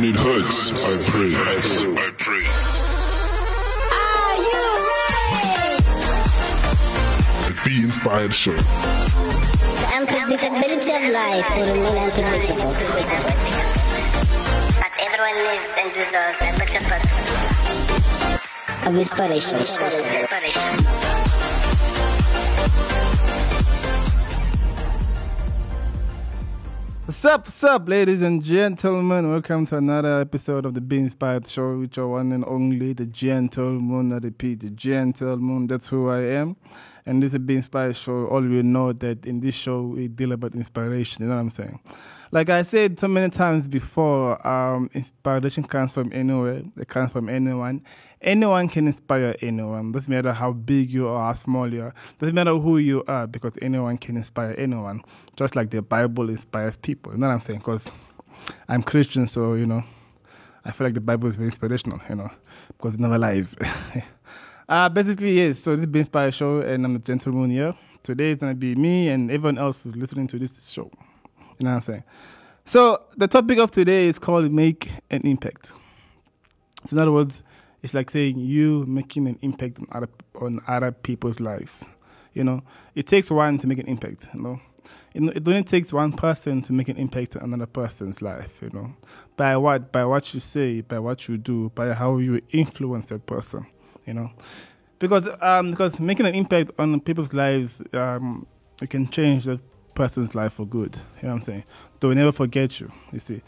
When it hurts, I pray. I pray. Are you ready? Be Inspired Show. The unpredictability of life will remain unpredictable. But everyone needs and deserves a person. Of inspiration. Inspiration. What's up, what's up, ladies and gentlemen? Welcome to another episode of the Be Inspired Show, with your one and only, the Gentleman. I repeat, the Gentleman. That's who I am. And this is Be Inspired Show. All you know that in this show, we deal about inspiration. You know what I'm saying? Like I said so many times before, um, inspiration comes from anywhere. It comes from anyone. Anyone can inspire anyone. Doesn't matter how big you are, how small you are. Doesn't matter who you are, because anyone can inspire anyone. Just like the Bible inspires people. You know what I'm saying? Because I'm Christian, so you know, I feel like the Bible is very inspirational. You know, because it never lies. uh, basically, yes. So this is Be Inspired Show, and I'm the gentleman here. Today is gonna be me and everyone else who's listening to this show. You know what I'm saying? So the topic of today is called make an impact. So in other words, it's like saying you making an impact on other on other people's lives. You know, it takes one to make an impact. You know, it, it only takes one person to make an impact on another person's life. You know, by what by what you say, by what you do, by how you influence that person. You know, because um because making an impact on people's lives um it can change that person's life for good. You know what I'm saying? They will never forget you. You see.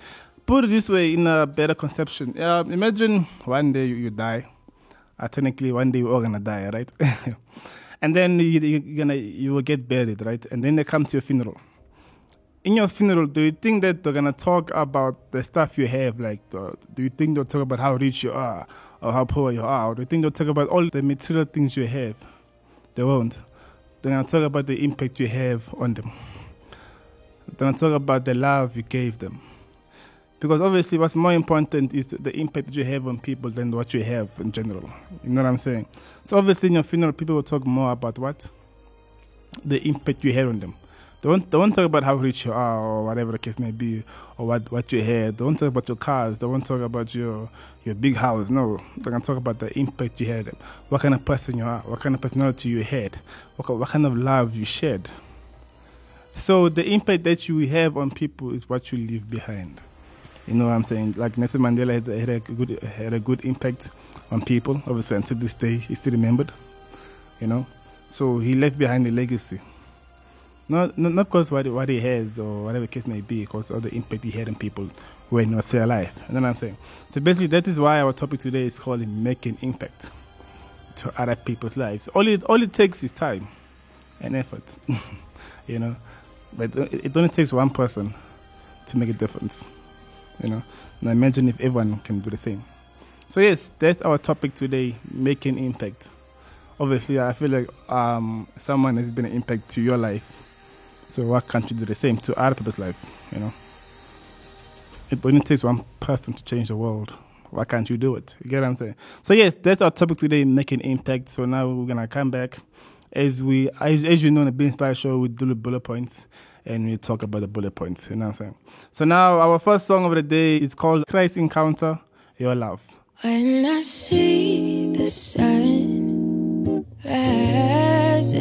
Put it this way in a better conception. Uh, imagine one day you, you die. Uh, technically, one day we're all gonna die, right? and then you, you, you're gonna you will get buried, right? And then they come to your funeral. In your funeral, do you think that they're gonna talk about the stuff you have? Like, the, do you think they'll talk about how rich you are or how poor you are? Or do you think they'll talk about all the material things you have? They won't. They're gonna talk about the impact you have on them. They're gonna talk about the love you gave them. Because obviously, what's more important is the impact that you have on people than what you have in general. You know what I'm saying? So obviously, in your funeral, people will talk more about what the impact you had on them. They won't, talk about how rich you are or whatever the case may be, or what, what you had. They won't talk about your cars. They won't talk about your your big house. No, they're gonna talk about the impact you had, what kind of person you are, what kind of personality you had, what, what kind of love you shared. So the impact that you have on people is what you leave behind. You know what I'm saying? Like Nelson Mandela had, had a good had a good impact on people. Obviously, until this day, he's still remembered. You know, so he left behind a legacy. Not not, not because what what he has or whatever the case may be, because of the impact he had on people when he was still alive. You know what I'm saying? So basically, that is why our topic today is called "Making Impact" to other people's lives. All it all it takes is time and effort. you know, but it only takes one person to make a difference you know. And I imagine if everyone can do the same. So yes, that's our topic today: making impact. Obviously, I feel like um, someone has been an impact to your life. So why can't you do the same to other people's lives? You know, it only takes one person to change the world. Why can't you do it? You get what I'm saying? So yes, that's our topic today: making impact. So now we're gonna come back as we, as, as you know, in the Be Inspired show, we do the bullet points and we talk about the bullet points. You know what I'm saying? So now our first song of the day is called Christ Encounter Your Love. When I see the sun rising,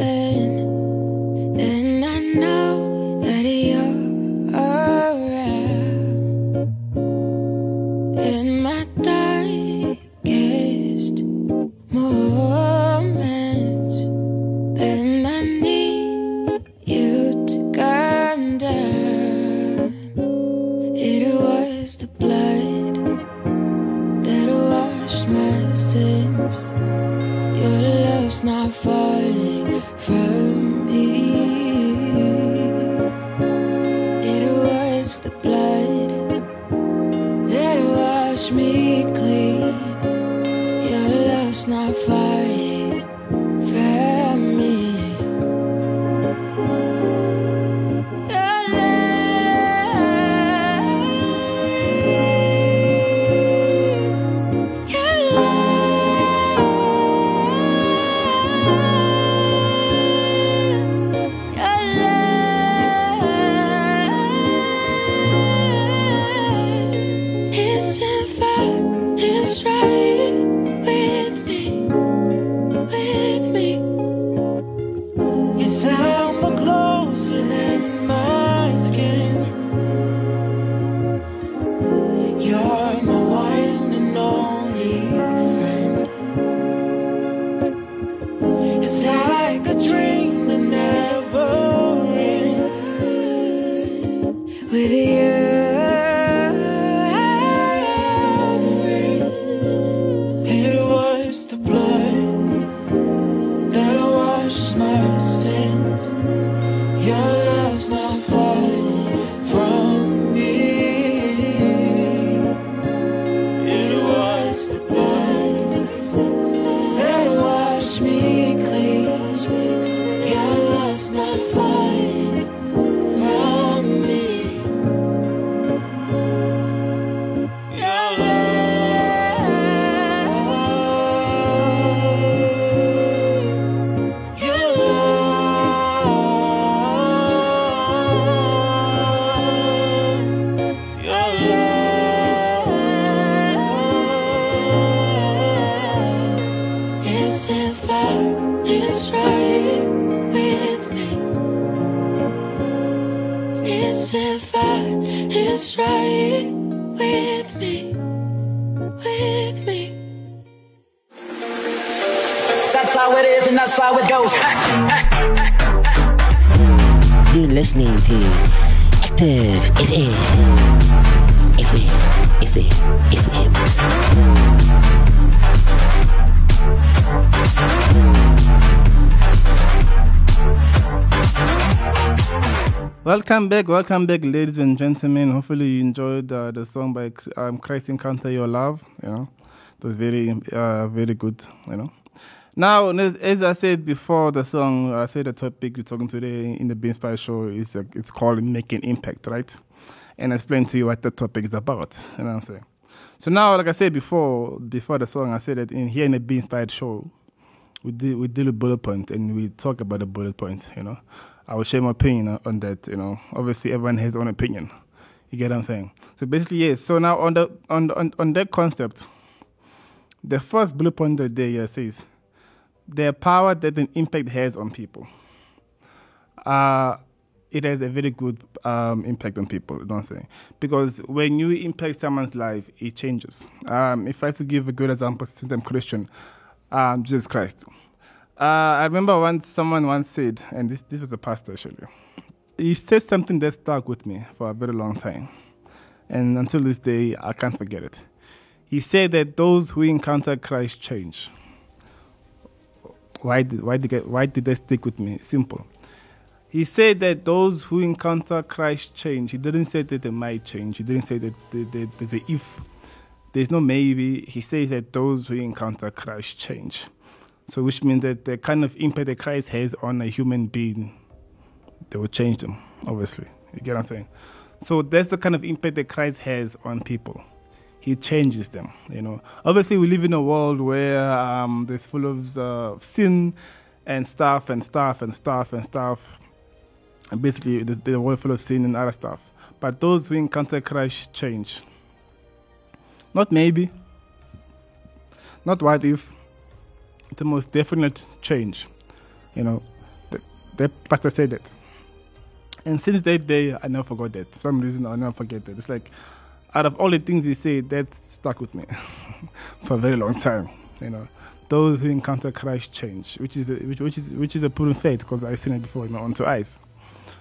You're listening to Active FM. FM, FM, FM. Welcome back, welcome back, ladies and gentlemen. Hopefully, you enjoyed uh, the song by um, Christ Encounter Your Love. You know, it was very, uh, very good. You know. Now, as I said before, the song, I said the topic we're talking today in the Be Inspired Show is uh, it's called Making Impact, right? And I explained to you what the topic is about. You know what I'm saying? So now, like I said before, before the song, I said that in here in the Be Inspired Show, we deal, we deal with bullet points and we talk about the bullet points, you know. I will share my opinion on- that, you know. Obviously, everyone has own opinion. You get what I'm saying? So basically, yes. So now on the on on, on that concept, the first bullet point of the day says the power that an impact has on people. Uh, it has a very good um, impact on people, what I'm? Because when you impact someone's life, it changes. Um, if I have to give a good example, since I'm Christian, um, Jesus Christ. Uh, I remember once someone once said, and this, this was a pastor actually, he said something that stuck with me for a very long time. And until this day, I can't forget it. He said that those who encounter Christ change. Why did, why, did, why did they stick with me? Simple. He said that those who encounter Christ change. He didn't say that they might change. He didn't say that there's a if. There's no maybe. He says that those who encounter Christ change. So, which means that the kind of impact that Christ has on a human being, they will change them, obviously. You get what I'm saying? So, that's the kind of impact that Christ has on people. He changes them, you know. Obviously, we live in a world where um, there's full of uh, sin and stuff and stuff and stuff and stuff. And basically, the, the world full of sin and other stuff. But those who encounter Christ change. Not maybe, not what if, the most definite change. You know, the, the pastor said that. And since that day, I never forgot that. For some reason, I'll never forget that. It's like, out of all the things he said, that stuck with me for a very long time. You know, those who encounter Christ change, which is a, which, which is which is a proven faith because I've seen it before in my own two eyes.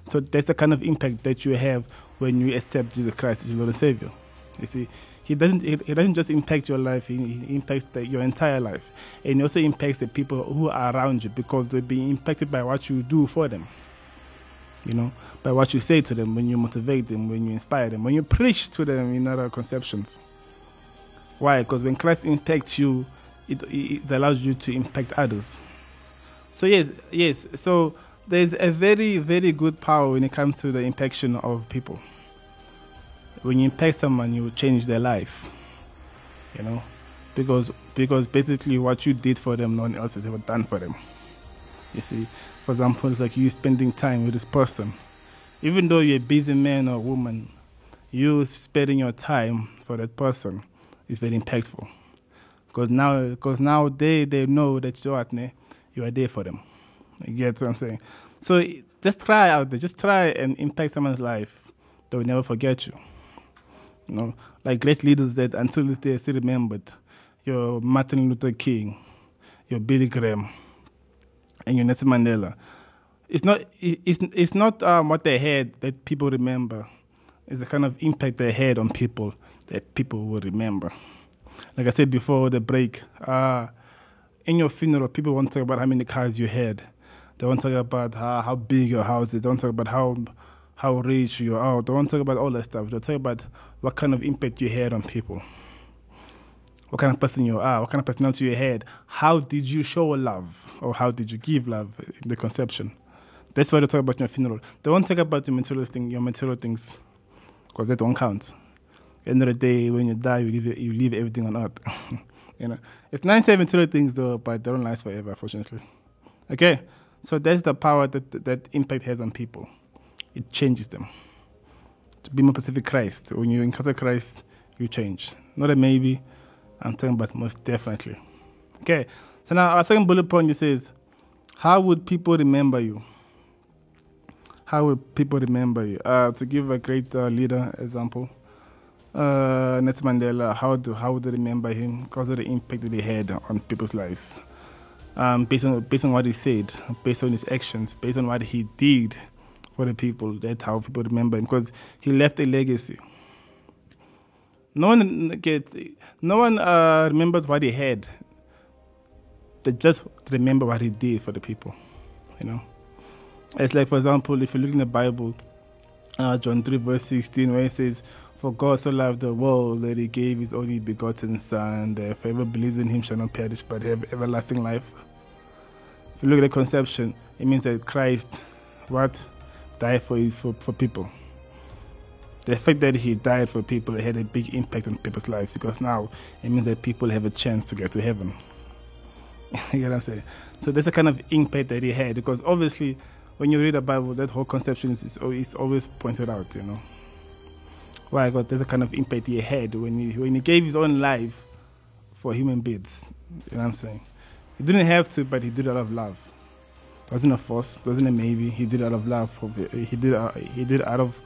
So that's the kind of impact that you have when you accept Jesus Christ as your Lord and Savior. You see, He doesn't he, he doesn't just impact your life; he, he impacts the, your entire life, and also impacts the people who are around you because they're being impacted by what you do for them. You know, by what you say to them, when you motivate them, when you inspire them, when you preach to them in other conceptions. Why? Because when Christ impacts you, it, it allows you to impact others. So yes, yes. So there's a very, very good power when it comes to the impaction of people. When you impact someone, you change their life. You know, because because basically what you did for them, no one else has ever done for them. You see, for example, it's like you spending time with this person, even though you're a busy man or woman, you spending your time for that person is very impactful. Because now, because now they they know that you are you are there for them. You get what I'm saying? So just try out there. Just try and impact someone's life. They will never forget you. You know, like great leaders that until this day are still remembered. Your Martin Luther King, your Billy Graham, and your Nelson Mandela. It's not. it- It's it's not um, what they had that people remember. It's the kind of impact they had on people that people will remember. Like I said before the break, uh, in your funeral, people won't talk about how many cars you had. They won't talk about how, how big your house is. They won't talk about how how rich you are. They won't talk about all that stuff. They'll talk about what kind of impact you had on people. What kind of person you are, what kind of personality you had. How did you show love? Or how did you give love in the conception? That's why they talk about your funeral. They won't talk about your material thing, your material things, because that don't count. End of the day, when you die, you leave you leave everything on earth. you know, it's nice have material things though, but they don't last forever, fortunately. Okay, so that's the power that, that impact has on people. It changes them. To be more specific, Christ. When you encounter Christ, you change. Not a maybe. I'm talking about most definitely. Okay, so now our second bullet point it says, how would people remember you? How would people remember you? Uh, to give a great uh, leader example, uh, Nelson Mandela, how do how would they remember him because of the impact that he had on people's lives? Um, based on based on what he said, based on his actions, based on what he did for the people. That's how people remember him because he left a legacy. No one gets, no one uh, remembers what he had. They just remember what he did for the people. You know, it's like for example, if you look in the Bible, uh, John three verse sixteen, where it says, "For God so loved the world that He gave His only begotten Son, that whoever believes in Him shall not perish but have everlasting life." If you look at the conception, it means that Christ, what, died for for for people the fact that he died for people had a big impact on people's lives because now it means that people have a chance to get to heaven. you know what I'm saying? So that's the kind of impact that he had because obviously when you read the Bible, that whole conception is, is always pointed out, you know. Why? God, there's a kind of impact he had when he, when he gave his own life for human beings. You know what I'm saying? He didn't have to, but he did it out of love. It wasn't a force, it wasn't a maybe. He did out of love. For, he did he did out of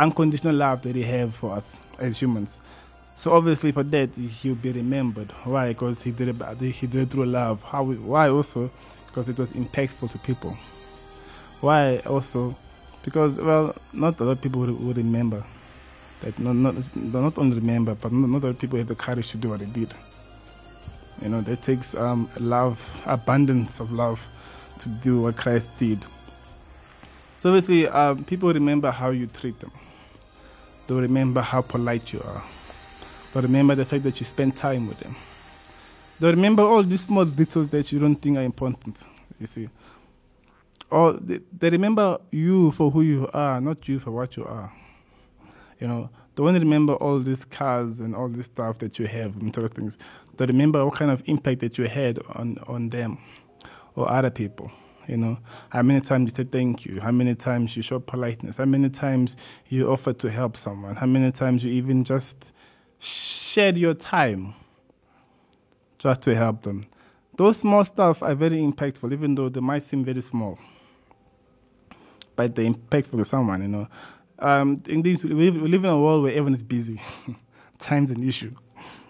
unconditional love that he have for us as humans. So obviously for that he'll be remembered. Why? Because he did it. He did it through love. How? Why also? Because it was impactful to people. Why also? Because well, not a lot of people would, remember. That not not not only remember, but not, not all people have the courage to do what they did. You know, that takes um, love, abundance of love, to do what Christ did. So obviously, um, people remember how you treat them. They'll remember how polite you are. They'll remember the fact that you spend time with them. They'll remember all these small details that you don't think are important. You see, or they, they remember you for who you are, not you for what you are. You know, they won't remember all these cars and all this stuff that you have and sort of things. They remember what kind of impact that you had on on them or other people. You know, how many times you say thank you, how many times you show politeness, how many times you offer to help someone, how many times you even just shared your time just to help them. Those small stuff are very impactful, even though they might seem very small. But they're impactful to someone, you know. Um, in this, we live, we live in a world where everyone is busy. Time's an issue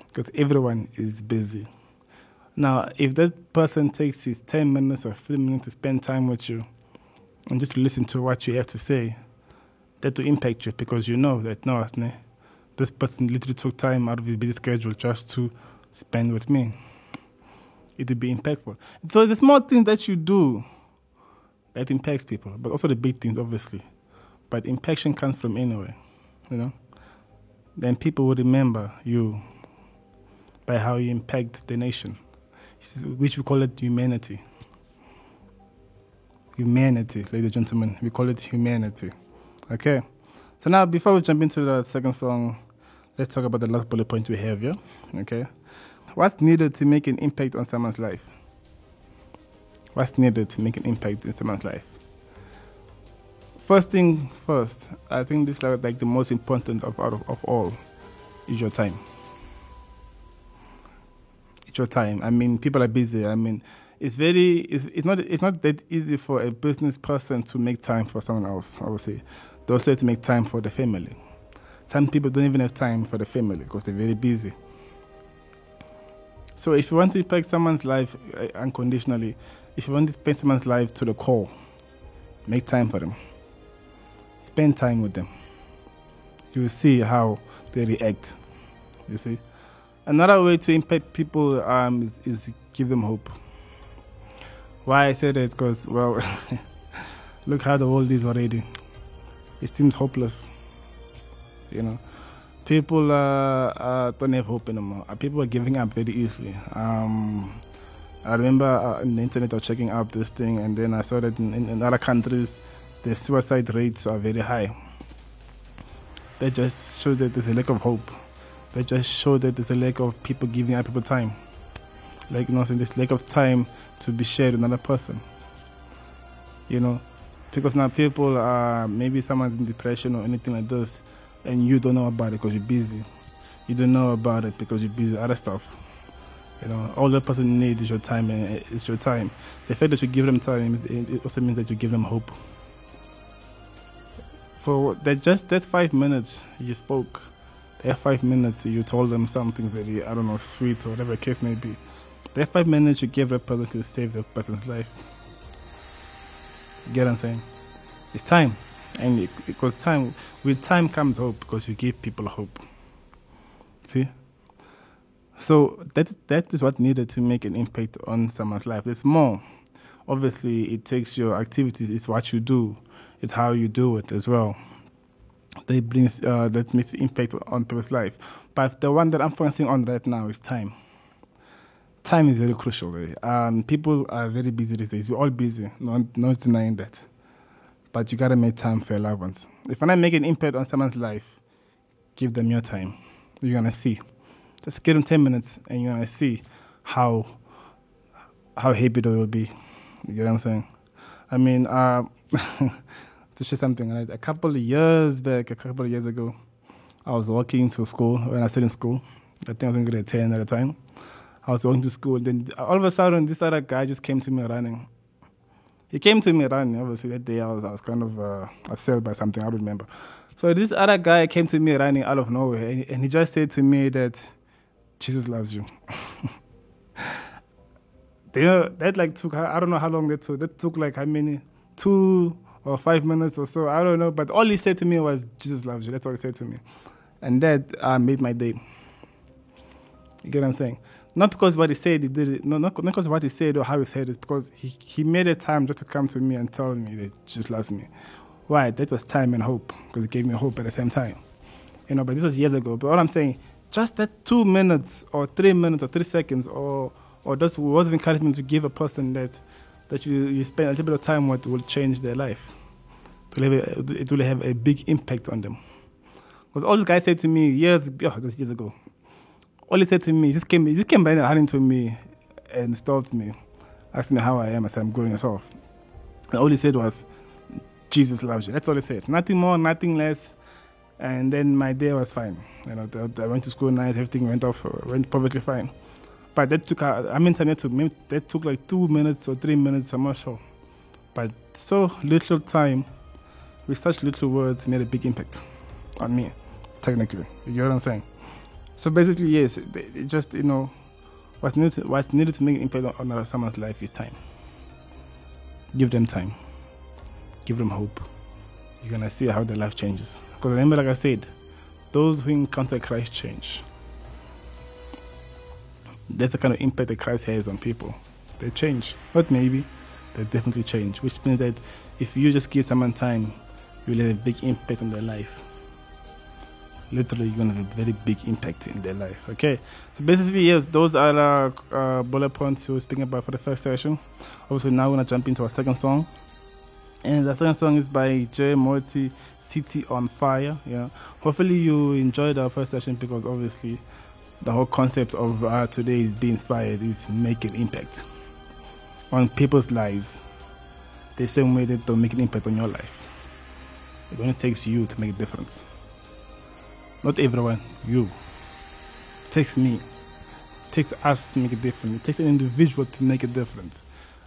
because everyone is busy. Now, if that person takes his 10 minutes or 15 minutes to spend time with you and just listen to what you have to say, that will impact you because you know that, no, this person literally took time out of his busy schedule just to spend with me. It will be impactful. So it's the small things that you do that impacts people, but also the big things, obviously. But impaction comes from anywhere, you know. Then people will remember you by how you impact the nation which we call it humanity. Humanity, ladies and gentlemen, we call it humanity. Okay. So now, before we jump into the second song, let's talk about the last bullet point we have here. Okay. What's needed to make an impact on someone's life? What's needed to make an impact in someone's life? First thing first, I think this is like the most important of of, of all is your time your time. I mean, people are busy. I mean, it's very, it's, it's not, it's not that easy for a business person to make time for someone else. I would say, they also have to make time for the family. Some people don't even have time for the family because they're very busy. So if you want to impact someone's life uh, unconditionally, if you want to spend someone's life to the core, make time for them. Spend time with them. you will see how they react. You see, another way to impact people um, is, is give them hope. Why I say that? Because well, look how the world is already. It seems hopeless. You know, people uh, uh, don't have hope anymore. Uh, People are giving up very easily. Um, I remember uh, on the internet I was checking out this thing, and then I saw that in, in, in other countries, the suicide rates are very high. That just shows that there's a lack of hope. That just show that there's a lack of people giving other people time. Like, you know, so this lack of time to be shared with another person. You know, because now people are maybe someone's in depression or anything like this, and you don't know about it because you're busy. You don't know about it because you're busy with other stuff. You know, all the person needs is your time, and it's your time. The fact that you give them time, it also means that you give them hope. For that, just that five minutes you spoke, that five minutes you told them something very, I don't know, sweet or whatever case may be. That five minutes you gave that person could save that person's life. You get what I'm saying? It's time, and it, because time, with time comes hope, because you give people hope. See. So that that is what needed to make an impact on someone's life. There's more. Obviously, it takes your activities. It's what you do. It's how you do it as well. They bring uh, that makes impact on people's life. But the one that I'm focusing on right now is time. Time is very crucial. Really. Um, people are very busy these days. We're all busy. No, no one's denying that. But you gotta make time for your loved ones. If I make an impact on someone's life, give them your time. You're gonna see. Just give them 10 minutes and you're to see how how happy they will be. You get what I'm saying? I mean, uh, to share something, a couple of years back, a couple of years ago, I was walking to school when I was still in school. I think I was in grade 10 at the time. I was going to school. Then all of a sudden, this other guy just came to me running. He came to me running. Obviously, that day I was, I was kind of uh, upset by something. I don't remember. So this other guy came to me running out of nowhere, and, and he just said to me that Jesus loves you. they, that like took I don't know how long that took. That took like how many two or five minutes or so. I don't know. But all he said to me was Jesus loves you. That's all he said to me, and that uh, made my day. You get what I'm saying? Not because what he said, he did it. No, not, not because what he said or how he said it. Because he, he made a time just to come to me and tell me that Jesus loves me. Why? That was time and hope. Because it gave me hope at the same time. You know, but this was years ago. But all I'm saying, just that two minutes or three minutes or three seconds or or just words of encouragement to give a person that that you, you spend a little bit of time with will change their life. It will have a, it will have a big impact on them. Because all this guy said to me years, oh, years ago, all he said to me, he just came, he just came by and running to me and stopped me, asked me how I am. I said, I'm good yourself. And all he said was, Jesus loves you. That's all he said. Nothing more, nothing less. And then my day was fine. You know, I went to school night, everything went off, went perfectly fine. But that took, uh, I mean, that took, that took like two minutes or three minutes, I'm not sure. But so little time, with such little words, made a big impact on me, technically. You know what I'm saying? So basically, yes, it, it just, you know, what's needed, to, what's needed to make an impact on, on someone's life is time. Give them time. Give them hope. You're going to see how their life changes. Because remember, like I said, those who encounter Christ change. That's the kind of impact that Christ has on people. They change. Not maybe, they definitely change. Which means that if you just give someone time, you'll have a big impact on their life. Literally, you're gonna have a very big impact in their life. Okay, so basically, yes, those are the uh, bullet points we were speaking about for the first session. Obviously, now we're gonna jump into our second song. And the second song is by J. Monty, City on Fire. Yeah. Hopefully you enjoyed our first session because obviously the whole concept of uh, today is being inspired is make an impact on people's lives the same way that they'll make an impact on your life. It only takes you to make a difference. Not everyone, you. It takes me. It takes us to make a difference. It takes an individual to make a difference.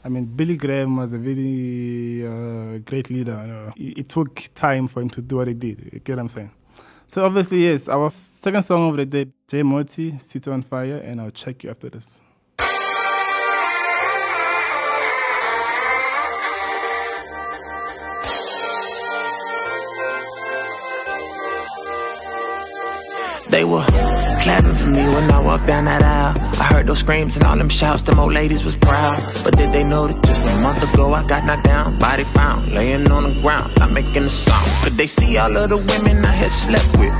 I mean, Billy Graham was a very uh, great leader. It, it, took time for him to do what he did. You get what I'm saying? So obviously, yes, our second song of the day, J. Monty, City on Fire, and I'll check you after this. They were clapping for me when I walked down that aisle. I heard those screams and all them shouts, them old ladies was proud. But did they know that just a month ago I got knocked down, body found, laying on the ground, not making a sound? Could they see all of the women I had slept with?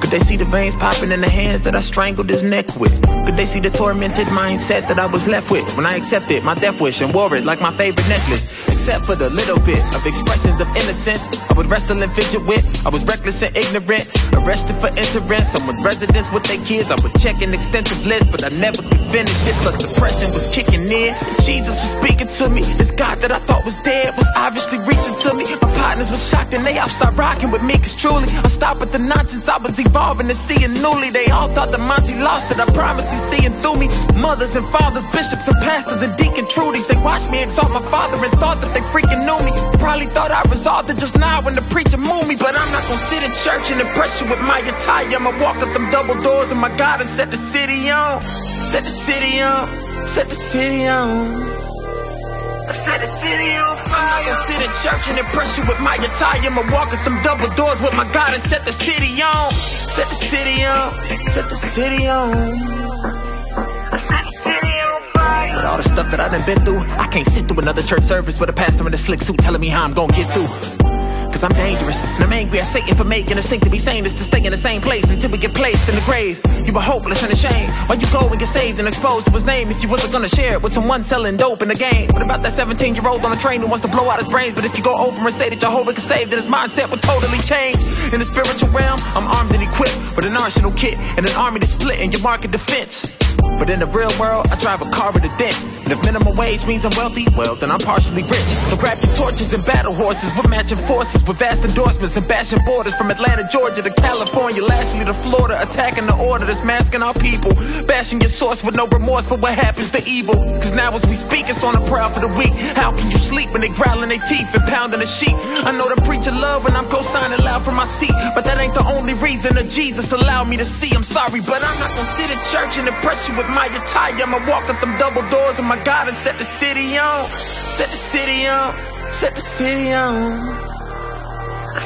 Could they see the veins popping in the hands that I strangled his neck with? Could they see the tormented mindset that I was left with when I accepted my death wish and wore it like my favorite necklace? Except for the little bit of expressions of innocence I would wrestle and fidget with. I was reckless and ignorant, arrested for interest. Some with residents with their kids. I would check an extensive list, but I never could finish it. Plus depression was kicking in. Jesus was speaking to me. This God that I thought was dead was obviously reaching to me. My partners were shocked and they all start rocking with me. Cause truly, I stopped with the nonsense. I was evolving and seeing newly. They all thought that Monty lost it. I promise he's seeing through me. Mothers and fathers, bishops and pastors and deacon Trudies. They watched me exalt my father and thought that they freaking knew me. Probably thought I resolved it just now when the preacher moved me. But I'm not gonna sit in church and impress you with my attire. I'ma walk up them double doors of my God and set the city on. Set the city on. Set the city on. Set the city on fire. I'm sit in church and impress you with my attire. I'ma walk up them double doors with my God and set the city on. Set the city on. Set the city on. With all the stuff that I done been through, I can't sit through another church service with a pastor in a slick suit telling me how I'm gonna get through. Cause I'm dangerous, and I'm angry at Satan for making us think to be sane is to stay in the same place until we get placed in the grave. You were hopeless and ashamed. Why you go and get saved and exposed to his name if you wasn't gonna share it with someone selling dope in the game? What about that 17 year old on the train who wants to blow out his brains? But if you go over and say that Jehovah can save, then his mindset would totally change. In the spiritual realm, I'm armed and equipped with an arsenal kit and an army to split in your market defense. But in the real world, I drive a car with a dent. And if minimum wage means I'm wealthy, well, then I'm partially rich. So grab your torches and battle horses. We're matching forces with vast endorsements and bashing borders from Atlanta, Georgia to California, lastly to Florida, attacking the order that's masking our people. Bashing your source with no remorse for what happens to evil. Cause now as we speak, it's on the prowl for the weak. How can you sleep when they growling their teeth and pounding the sheep? I know the preacher love when I'm co-signing loud from my seat. But that ain't the only reason that Jesus allowed me to see. I'm sorry, but I'm not gonna sit in church and impress you with my attire. I'ma walk up them double doors and my God and set the city on. Set the city on. Set the city on.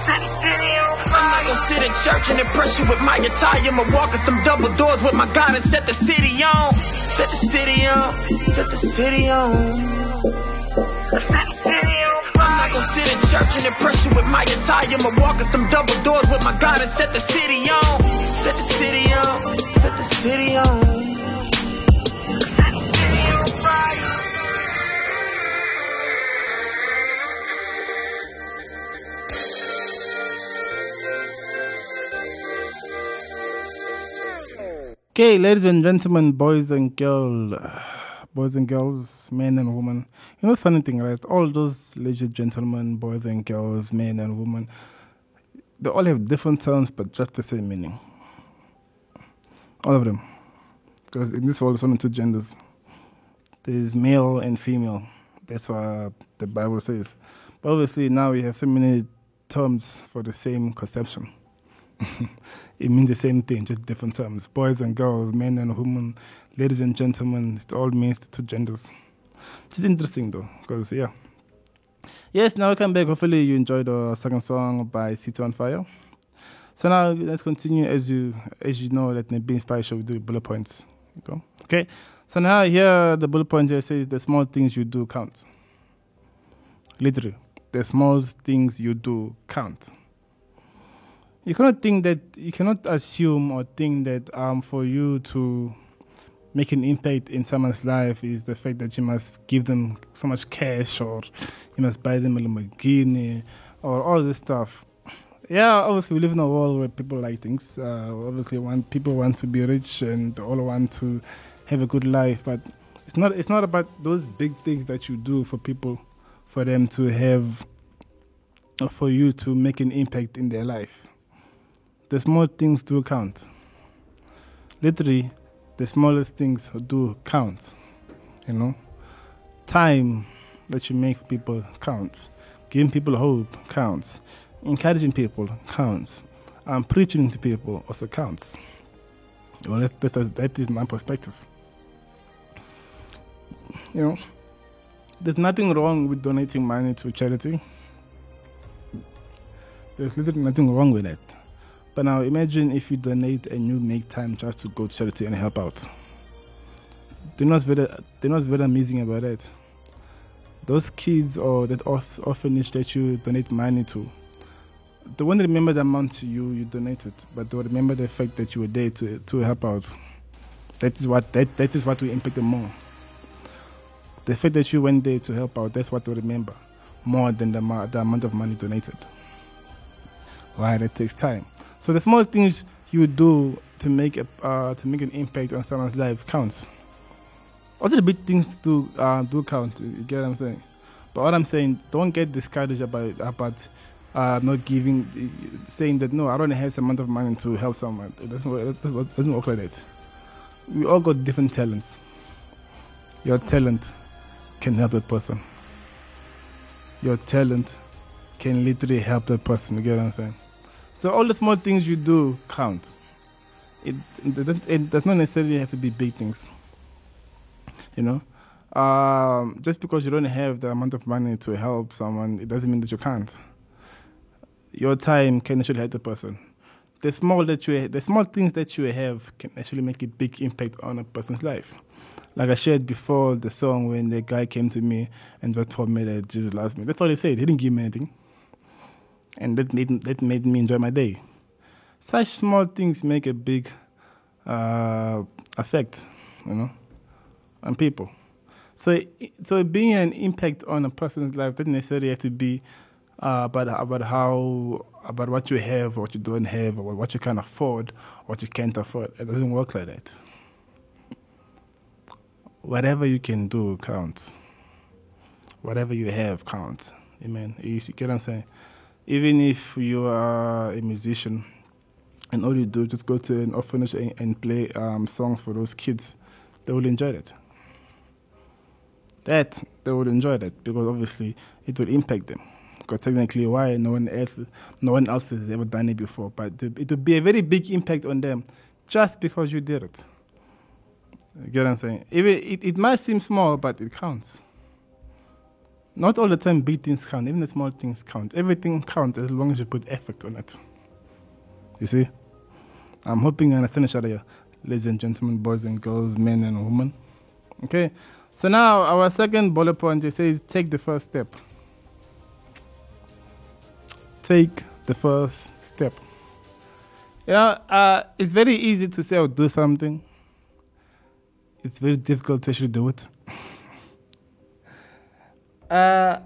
I'm not gonna sit in church and impress you with my attire. I'ma walk up them double doors with my God and set the city on. Set the city on. Set the city on. Sit in church and impress you with my attire. I'ma walk up them double doors with my God and set the city on. Set the city on. Set the city on. Okay, ladies and gentlemen, boys and girls, boys and girls, men and women. You know, funny thing, right? All those ladies, gentlemen, boys and girls, men and women, they all have different terms, but just the same meaning. All of them, because in this world, there's only two genders. There's male and female. That's what the Bible says. But obviously, now we have so many terms for the same conception. it means the same thing, just different terms. Boys and girls, men and women, ladies and gentlemen, it all means the two genders. It's interesting though, because yeah. Yes, now we come back. Hopefully you enjoyed the second song by City on Fire. So now let's continue as you as you know that the Be Inspired show we do bullet points. Okay. okay. So now here the bullet point here says the small things you do count. Literally. The small things you do count you cannot think that you cannot assume or think that um, for you to make an impact in someone's life is the fact that you must give them so much cash or you must buy them a Lamborghini or all this stuff. Yeah, obviously we live in a world where people like things. Uh, obviously, want people want to be rich and all want to have a good life, but it's not. It's not about those big things that you do for people, for them to have, or for you to make an impact in their life the small things do count. Literally, the smallest things do count. You know, time that you make people counts. Giving people hope counts. Encouraging people counts. And preaching to people also counts. Well, that, that, that is my perspective. You know, there's nothing wrong with donating money to charity. There's literally nothing wrong with that. But now imagine if you donate and you make time just to go to charity and help out. They're not very, they're not very amazing about it. Those kids or that orph- orphanage that you donate money to, they won't remember the amount you you donated, but they'll remember the fact that you were there to to help out. That is what that, that is what will impact them more. The fact that you went there to help out, that's what they remember more than the, the amount of money donated. Why that takes time. So the small things you do to make a uh, to make an impact on someone's life counts. Also, the big things do uh, do count. You get what I'm saying? But what I'm saying, don't get discouraged about about uh, not giving, saying that no, I don't have some amount of money to help someone. It doesn't work, it doesn't- work like that. We all got different talents. Your talent can help a person. Your talent can literally help that person. You get what I'm saying? So all the small things you do count. It, it, it does not necessarily have to be big things. You know, um, just because you don't have the amount of money to help someone, it doesn't mean that you can't. Your time can actually help the person. The small that you, the small things that you have can actually make a big impact on a person's life. Like I shared before the song when the guy came to me and just told me that Jesus loves me. That's all he said. He didn't give me anything and that made that made me enjoy my day. Such small things make a big uh, effect, you know, on people. So, so being an impact on a person's life doesn't necessarily have to be uh, about about how about what you have, what you don't have, or what you can afford, what you can't afford. It doesn't work like that. Whatever you can do counts. Whatever you have counts. Amen. You get what I'm saying? Even if you are a musician and all you do just go to an orphanage and, and play um, songs for those kids, they will enjoy it. That they will enjoy that because obviously it will impact them. Because technically, why no one else, no one else has ever done it before, but it it will be a very big impact on them, just because you did it. You get what I'm saying? Even it, it might seem small, but it counts. Not all the time big things count, even the small things count. Everything counts as long as you put effort on it. You see? I'm hoping you understand each other, here, ladies and gentlemen, boys and girls, men and women. Okay? So now our second bullet point it says take the first step. Take the first step. You know, uh, it's very easy to say or do something. It's very difficult to actually do it. Uh,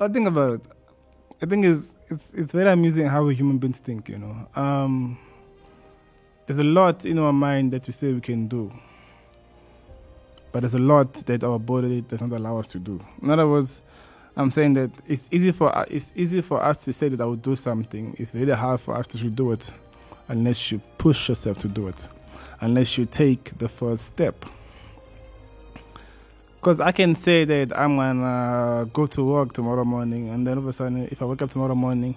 I think about it. I think it's it's it's very amusing how human beings think. You know, um, there's a lot in our mind that we say we can do, but there's a lot that our body does not allow us to do. In other words, I'm saying that it's easy for it's easy for us to say that I will do something. It's very hard for us to do it, unless you push yourself to do it, unless you take the first step. Because I can say that I'm gonna go to work tomorrow morning, and then all of a sudden, if I wake up tomorrow morning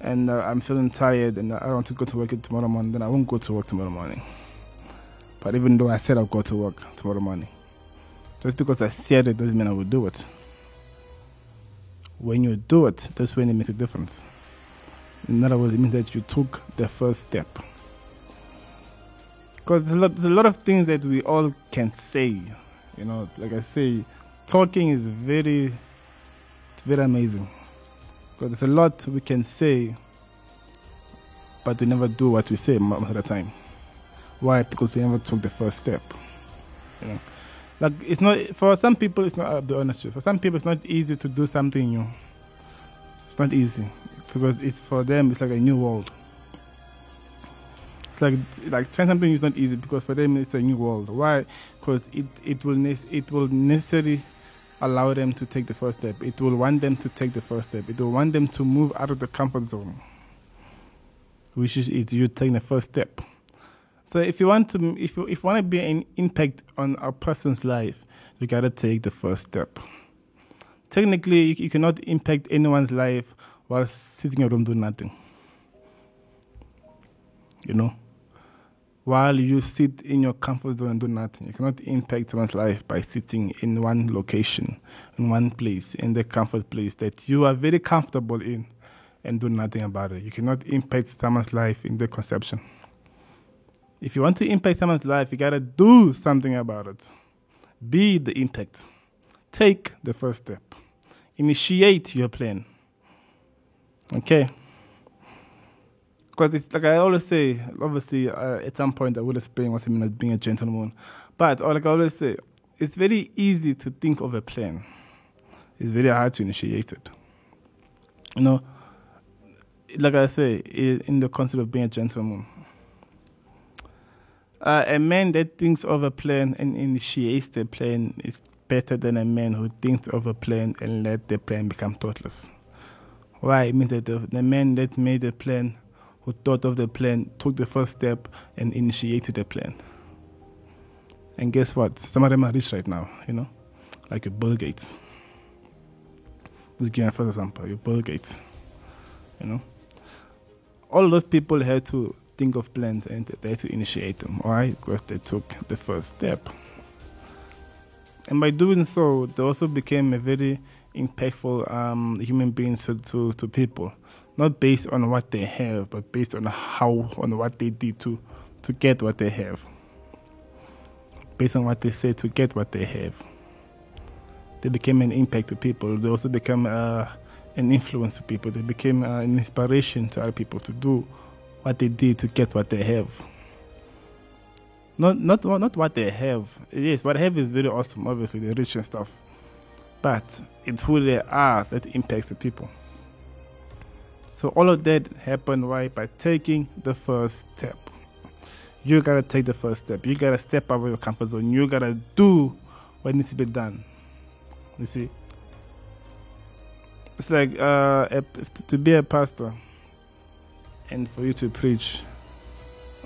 and uh, I'm feeling tired and I don't want to go to work tomorrow morning, then I won't go to work tomorrow morning. But even though I said I'll go to work tomorrow morning, just because I said it doesn't mean I will do it. When you do it, that's when it makes a difference. In other words, it means that you took the first step. Because there's there's a lot of things that we all can say. You know, like I say, talking is very, it's very amazing. Because there's a lot we can say, but we never do what we say most of the time. Why? Because we never took the first step. You know, like it's not for some people. It's not. I'll be honest with you. For some people, it's not easy to do something new. It's not easy because it's for them. It's like a new world. It's like like trying something new is not easy because for them it's a new world. Why? Because it it will ne- it will necessarily allow them to take the first step. It will want them to take the first step. It will want them to move out of the comfort zone, which is it's you taking the first step. So if you want to if you if you want to be an impact on a person's life, you gotta take the first step. Technically, you, you cannot impact anyone's life while sitting in your room doing nothing. You know, while you sit in your comfort zone and do nothing, you cannot impact someone's life by sitting in one location, in one place, in the comfort place that you are very comfortable in, and do nothing about it. You cannot impact someone's life in the conception. If you want to impact someone's life, you gotta do something about it. Be the impact. Take the first step. Initiate your plan. Okay. Because it's like I always say, obviously, uh, at some point I will explain what I mean as being a gentleman. But uh, like I always say, it's very easy to think of a plan. It's very hard to initiate it. You know, like I say, in the concept of being a gentleman, uh, a man that thinks of a plan and initiates the plan is better than a man who thinks of a plan and let the plan become thoughtless. Why? It means that the, the man that made the plan, who thought of the plan, took the first step and initiated the plan. And guess what? Some of them are rich right now, you know, like your Bill Gates. Let's give you first example. Your Bill Gates, you know. All those people had to think of plans and they had to initiate them, alright? Because they took the first step. And by doing so, they also became a very impactful um, human beings to, to, to people, not based on what they have, but based on how, on what they did to, to get what they have, based on what they say to get what they have. They became an impact to people. They also became uh, an influence to people. They became uh, an inspiration to other people to do what they did to get what they have. Not not not what they have. Yes, what they have is very awesome. Obviously, they're rich and stuff, but it's who they are that impacts the people. So all of that happened right by taking the first step. You gotta take the first step. You gotta step out of your comfort zone. You gotta do what needs to be done. You see, it's like uh, a, to be a pastor and for you to preach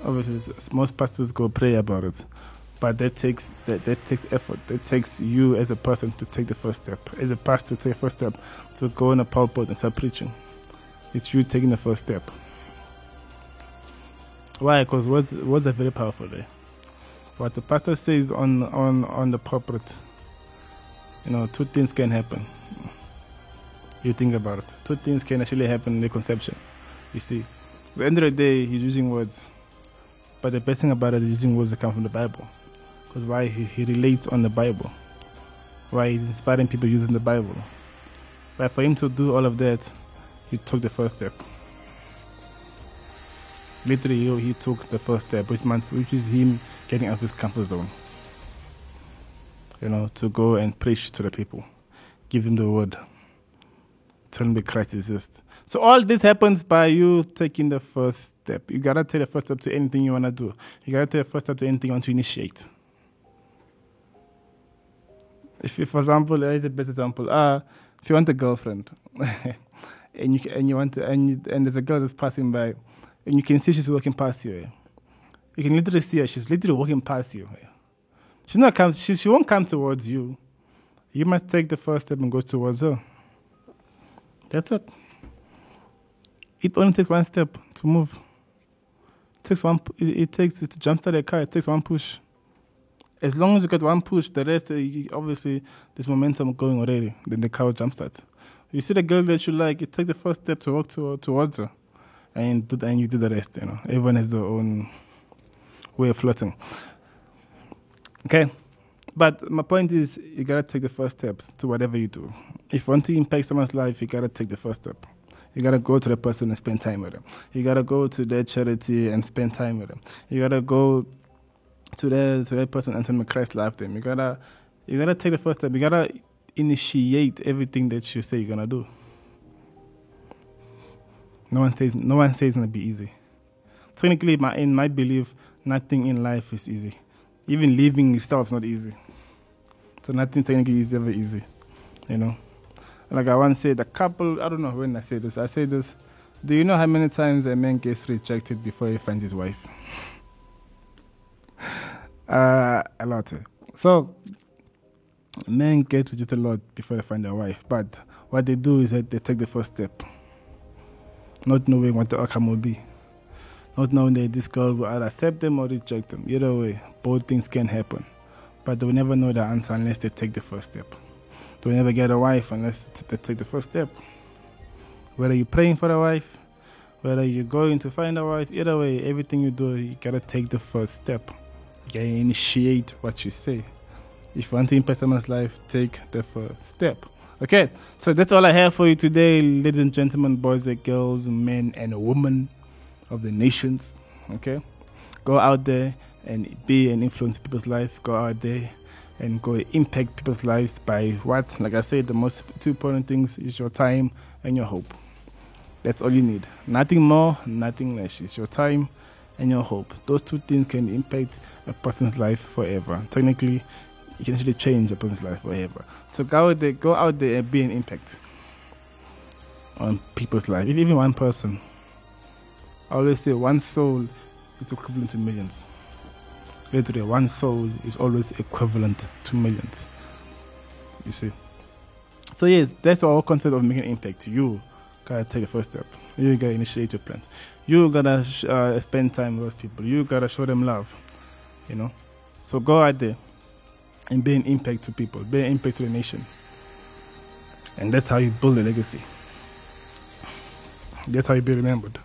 obviously most pastors go pray about it but that takes that, that takes effort that takes you as a person to take the first step as a pastor to take the first step to go in a pulpit and start preaching it's you taking the first step. Why? Because words, words are very powerful there? What the pastor says on on on the pulpit you know two things can happen. You think about it. Two things can actually happen in the conception. You see at the end of the day he's using words. But the best thing about it is using words that come from the Bible. Because why he, he relates on the Bible. Why he's inspiring people using the Bible. But for him to do all of that, he took the first step. Literally, he, took the first step, which means which is him getting out of his comfort zone. You know, to go and preach to the people, give them the word, tell them that Christ exists. So all this happens by you taking the first step. You gotta take the first step to anything you wanna do. You gotta take the first step to anything you want to initiate. If, you, for example, here's the best example. Uh, if you want a girlfriend, and you and you want to, and you, and there's a girl that's passing by, and you can see she's walking past you. eh. You can literally see her. She's literally walking past you. eh. She's not come. She she won't come towards you. You must take the first step and go towards her. That's it. It only takes one step to move. It takes one. It, it takes to jumpstart a car. It takes one push. As long as you get one push, the rest you- obviously there's momentum going already. Then the car will jumpstart. You see the girl that you like. You take the first step to walk to, towards her, and do, and you do the rest. You know, everyone has their own way of flirting. Okay, but my point is, you gotta take the first steps to whatever you do. If you want to impact someone's life, you gotta take the first step. You gotta go to the person and spend time with them. You gotta go to their charity and spend time with them. You gotta go to their to that person and tell them Christ loved them. You gotta you gotta take the first step. You gotta initiate everything that you say you're gonna do. No one says no one says it's gonna be easy. Technically, my in my belief, nothing in life is easy. Even living itself is not easy. So nothing technically is ever easy. You know? Like I once said, a couple, I don't know when I said this, I said this, do you know how many times a man gets rejected before he finds his wife? uh, a lot. So, men get rejected a lot before they find their wife, but what they do is that they take the first step, not knowing what the outcome will be. Not knowing that this girl will either accept them or reject them. Either way, both things can happen. But they'll never know the answer unless they take the first step. They'll never get a wife unless they take the first step. Whether you're praying for a wife, whether you're going to find a wife, either way, everything you do, you gotta take the first step. You gotta initiate what you say. If you want to impact someone's life, take the first step. Okay, so that's all I have for you today, ladies and gentlemen, boys and girls, men and women of the nations. Okay, go out there and be and influence people's life. Go out there and go impact people's lives by what? Like I said, the most two important things is your time and your hope. That's all you need. Nothing more, nothing less. It's your time and your hope. Those two things can impact a person's life forever. Technically, you can actually change a person's life forever. So go out there, go out there and be an impact on people's life. If even one person. I always say one soul is equivalent to millions. Literally, one soul is always equivalent to millions. You see. So yes, that's our concept of making impact. You gotta take the first step. You gotta initiate your plans. You gotta uh, spend time with people. You gotta show them love. You know. So go out there and be an impact to people, be an impact to the nation. And that's how you build a legacy. That's how you be remembered.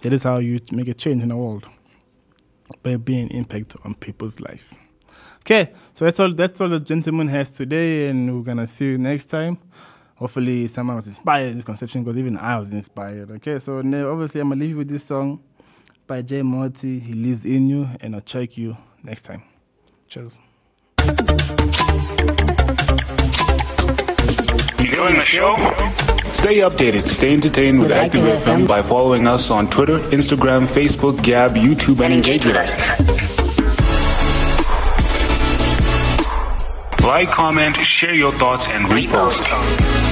That is how you make a change in the world by being impact on people's life. Okay, so that's all that's all the gentleman has today, and we're gonna see you next time. Hopefully someone was inspired in this conception because even I was inspired. Okay, so now obviously I'm gonna leave you with this song by J. Monty. He lives in you, and I'll check you next time. Cheers. Enjoying the show? Stay updated, stay entertained with Active FM by following us on Twitter, Instagram, Facebook, Gab, YouTube, and engage with us. Like, comment, share your thoughts, and repost.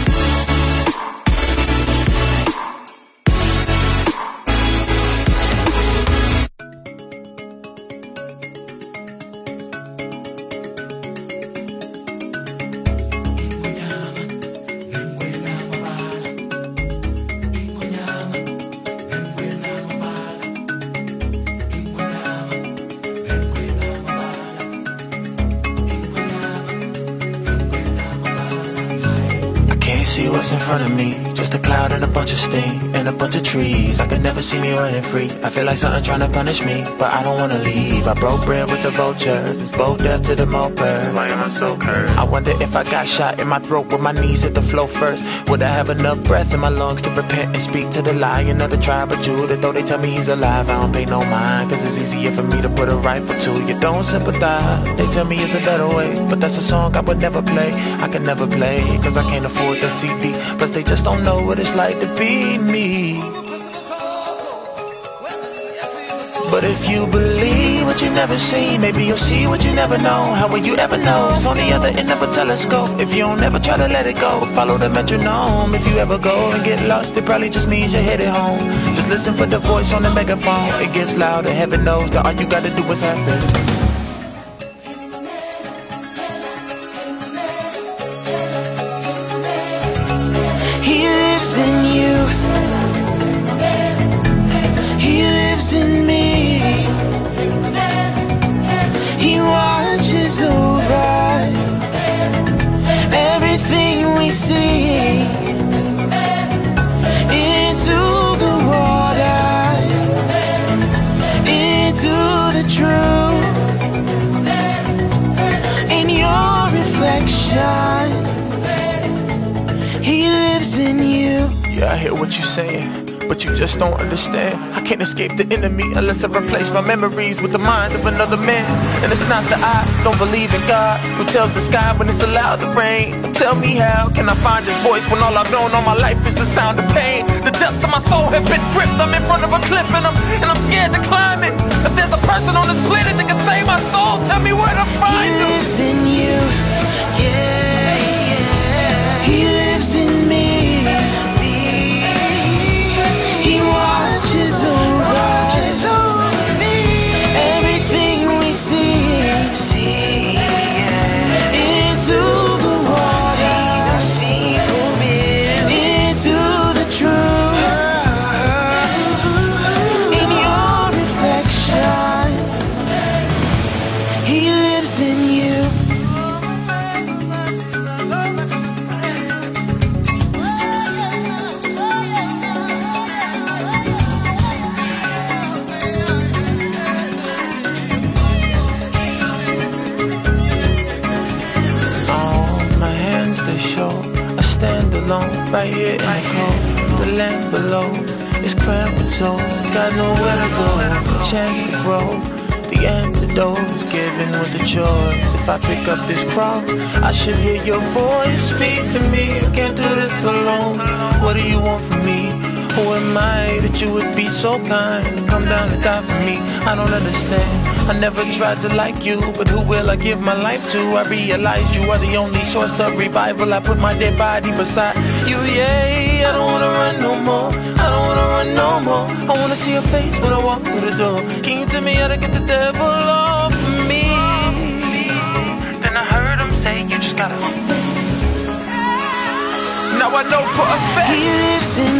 And a bunch of steam and a bunch of trees. I could never see me running free. I feel like something trying to punish me, but I don't wanna leave. I broke bread with the vultures. It's both death to the moped. Why am I so cursed? I wonder if I got shot in my throat with my knees hit the floor first. Would I have enough breath in my lungs to repent and speak to the lion of the tribe of Judah? Though they tell me he's alive, I don't pay no mind. Cause it's easier for me to put a rifle to you. Don't sympathize. They tell me it's a better way. But that's a song I would never play. I can never play. Cause I can't afford the CD. Plus they just don't know what it's like to be me. But if you believe what you never seen, maybe you'll see what you never know. How will you ever know? It's on the other end of a telescope. If you don't ever try to let it go, follow the metronome. If you ever go and get lost, it probably just means you're headed home. Just listen for the voice on the megaphone. It gets louder, heaven knows that all you gotta do is have. Saying, but you just don't understand. I can't escape the enemy unless I replace my memories with the mind of another man. And it's not that I don't believe in God, who tells the sky when it's allowed to rain. But tell me how can I find his voice when all I've known all my life is the sound of pain? The depths of my soul have been gripped. I'm in front of a cliff and I'm and I'm scared to climb it. If there's a person on this planet that can save my soul, tell me where to He find him. lives in you. Yeah, yeah. He lives in me. Choice. If I pick up this cross, I should hear your voice speak to me. I can't do this alone. What do you want from me? Who am I that you would be so kind? Come down and die for me. I don't understand. I never tried to like you, but who will I give my life to? I realize you are the only source of revival. I put my dead body beside you, yeah. I don't wanna run no more. I don't wanna run no more. I wanna see your face when I walk through the door. Can you tell me how to get the devil off Now I know for a fact He lives in.